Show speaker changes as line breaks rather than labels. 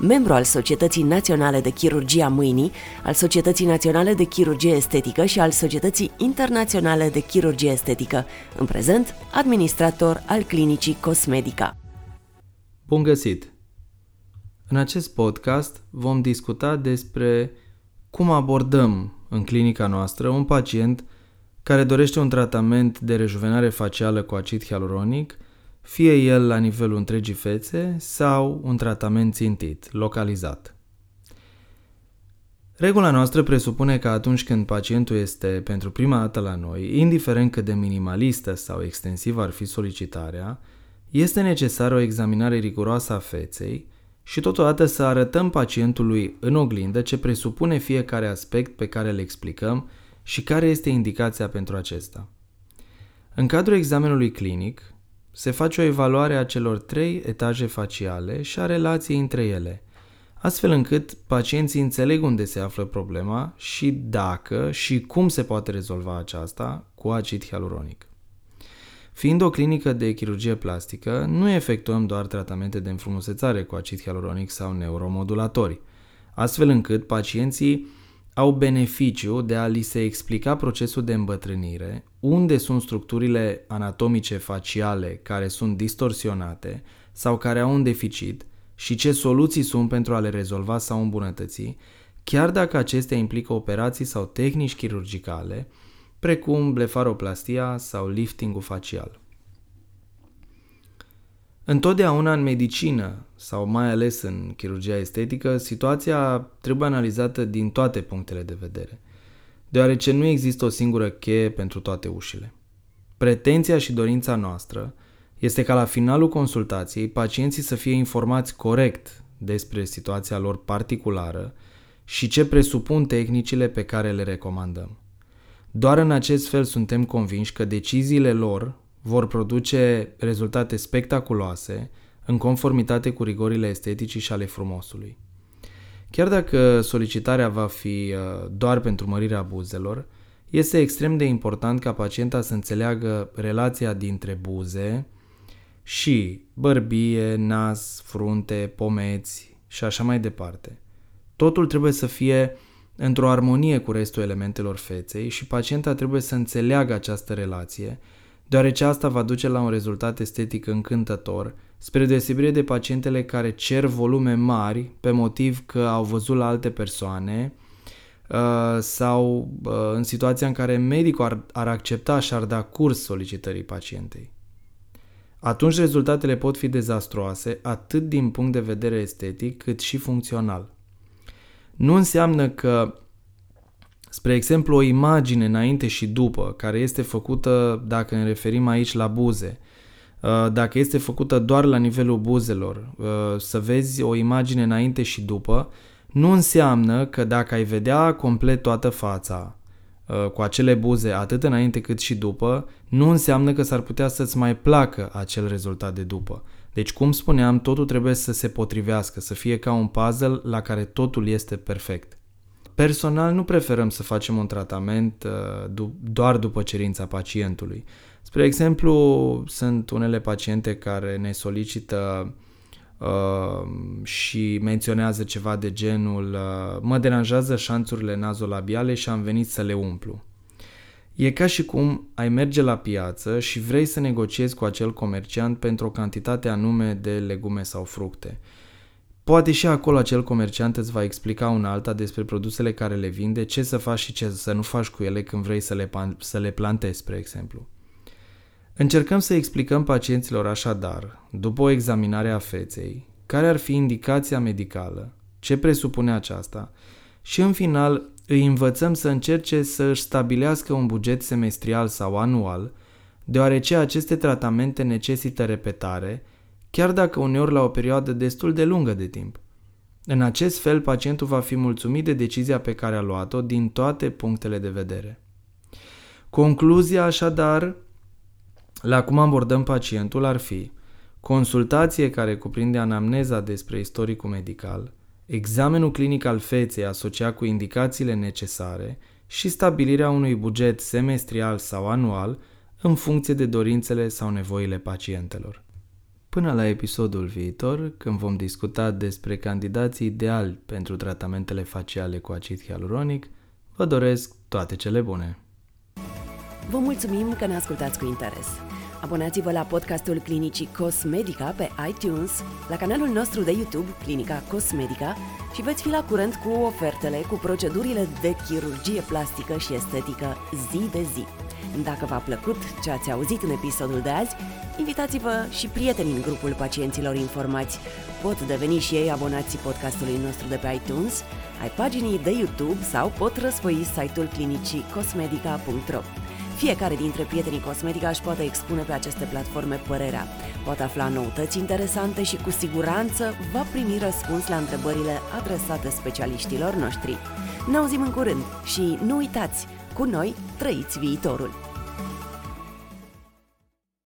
membru al Societății Naționale de Chirurgie a Mâinii, al Societății Naționale de Chirurgie Estetică și al Societății Internaționale de Chirurgie Estetică, în prezent administrator al Clinicii Cosmedica.
Bun găsit! În acest podcast vom discuta despre cum abordăm în clinica noastră un pacient care dorește un tratament de rejuvenare facială cu acid hialuronic fie el la nivelul întregii fețe sau un tratament țintit, localizat. Regula noastră presupune că atunci când pacientul este pentru prima dată la noi, indiferent cât de minimalistă sau extensivă ar fi solicitarea, este necesară o examinare riguroasă a feței și totodată să arătăm pacientului în oglindă ce presupune fiecare aspect pe care îl explicăm și care este indicația pentru acesta. În cadrul examenului clinic, se face o evaluare a celor trei etaje faciale și a relației între ele, astfel încât pacienții înțeleg unde se află problema și dacă și cum se poate rezolva aceasta cu acid hialuronic. Fiind o clinică de chirurgie plastică, nu efectuăm doar tratamente de înfrumusețare cu acid hialuronic sau neuromodulatori, astfel încât pacienții au beneficiu de a li se explica procesul de îmbătrânire, unde sunt structurile anatomice faciale care sunt distorsionate sau care au un deficit și ce soluții sunt pentru a le rezolva sau îmbunătăți, chiar dacă acestea implică operații sau tehnici chirurgicale, precum blefaroplastia sau liftingul facial. Întotdeauna în medicină, sau mai ales în chirurgia estetică, situația trebuie analizată din toate punctele de vedere, deoarece nu există o singură cheie pentru toate ușile. Pretenția și dorința noastră este ca la finalul consultației pacienții să fie informați corect despre situația lor particulară și ce presupun tehnicile pe care le recomandăm. Doar în acest fel suntem convinși că deciziile lor vor produce rezultate spectaculoase în conformitate cu rigorile esteticii și ale frumosului. Chiar dacă solicitarea va fi uh, doar pentru mărirea buzelor, este extrem de important ca pacienta să înțeleagă relația dintre buze și bărbie, nas, frunte, pomeți și așa mai departe. Totul trebuie să fie într-o armonie cu restul elementelor feței și pacienta trebuie să înțeleagă această relație deoarece asta va duce la un rezultat estetic încântător, spre deosebire de pacientele care cer volume mari pe motiv că au văzut la alte persoane uh, sau uh, în situația în care medicul ar, ar accepta și ar da curs solicitării pacientei. Atunci rezultatele pot fi dezastroase atât din punct de vedere estetic cât și funcțional. Nu înseamnă că Spre exemplu, o imagine înainte și după, care este făcută, dacă ne referim aici la buze, uh, dacă este făcută doar la nivelul buzelor, uh, să vezi o imagine înainte și după, nu înseamnă că dacă ai vedea complet toată fața uh, cu acele buze atât înainte cât și după, nu înseamnă că s-ar putea să-ți mai placă acel rezultat de după. Deci, cum spuneam, totul trebuie să se potrivească, să fie ca un puzzle la care totul este perfect. Personal nu preferăm să facem un tratament uh, doar după cerința pacientului. Spre exemplu, sunt unele paciente care ne solicită uh, și menționează ceva de genul uh, mă deranjează șanțurile nazolabiale și am venit să le umplu. E ca și cum ai merge la piață și vrei să negociezi cu acel comerciant pentru o cantitate anume de legume sau fructe. Poate și acolo acel comerciant îți va explica un alta despre produsele care le vinde, ce să faci și ce să nu faci cu ele când vrei să le, să le plantezi, spre exemplu. Încercăm să explicăm pacienților așadar, după o examinare a feței, care ar fi indicația medicală, ce presupune aceasta și în final îi învățăm să încerce să își stabilească un buget semestrial sau anual, deoarece aceste tratamente necesită repetare chiar dacă uneori la o perioadă destul de lungă de timp. În acest fel, pacientul va fi mulțumit de decizia pe care a luat-o din toate punctele de vedere. Concluzia așadar la cum abordăm pacientul ar fi consultație care cuprinde anamneza despre istoricul medical, examenul clinic al feței asociat cu indicațiile necesare și stabilirea unui buget semestrial sau anual în funcție de dorințele sau nevoile pacientelor. Până la episodul viitor, când vom discuta despre candidații ideali pentru tratamentele faciale cu acid hialuronic, vă doresc toate cele bune!
Vă mulțumim că ne ascultați cu interes! Abonați-vă la podcastul Clinicii Cosmedica pe iTunes, la canalul nostru de YouTube Clinica Cosmedica și veți fi la curent cu ofertele cu procedurile de chirurgie plastică și estetică zi de zi. Dacă v-a plăcut ce ați auzit în episodul de azi, invitați-vă și prietenii în grupul pacienților informați. Pot deveni și ei abonații podcastului nostru de pe iTunes, ai paginii de YouTube sau pot răsfoi site-ul clinicii cosmedica.ro. Fiecare dintre prietenii Cosmetica își poate expune pe aceste platforme părerea, poate afla noutăți interesante și cu siguranță va primi răspuns la întrebările adresate specialiștilor noștri. Ne auzim în curând și nu uitați, cu noi trăiți viitorul!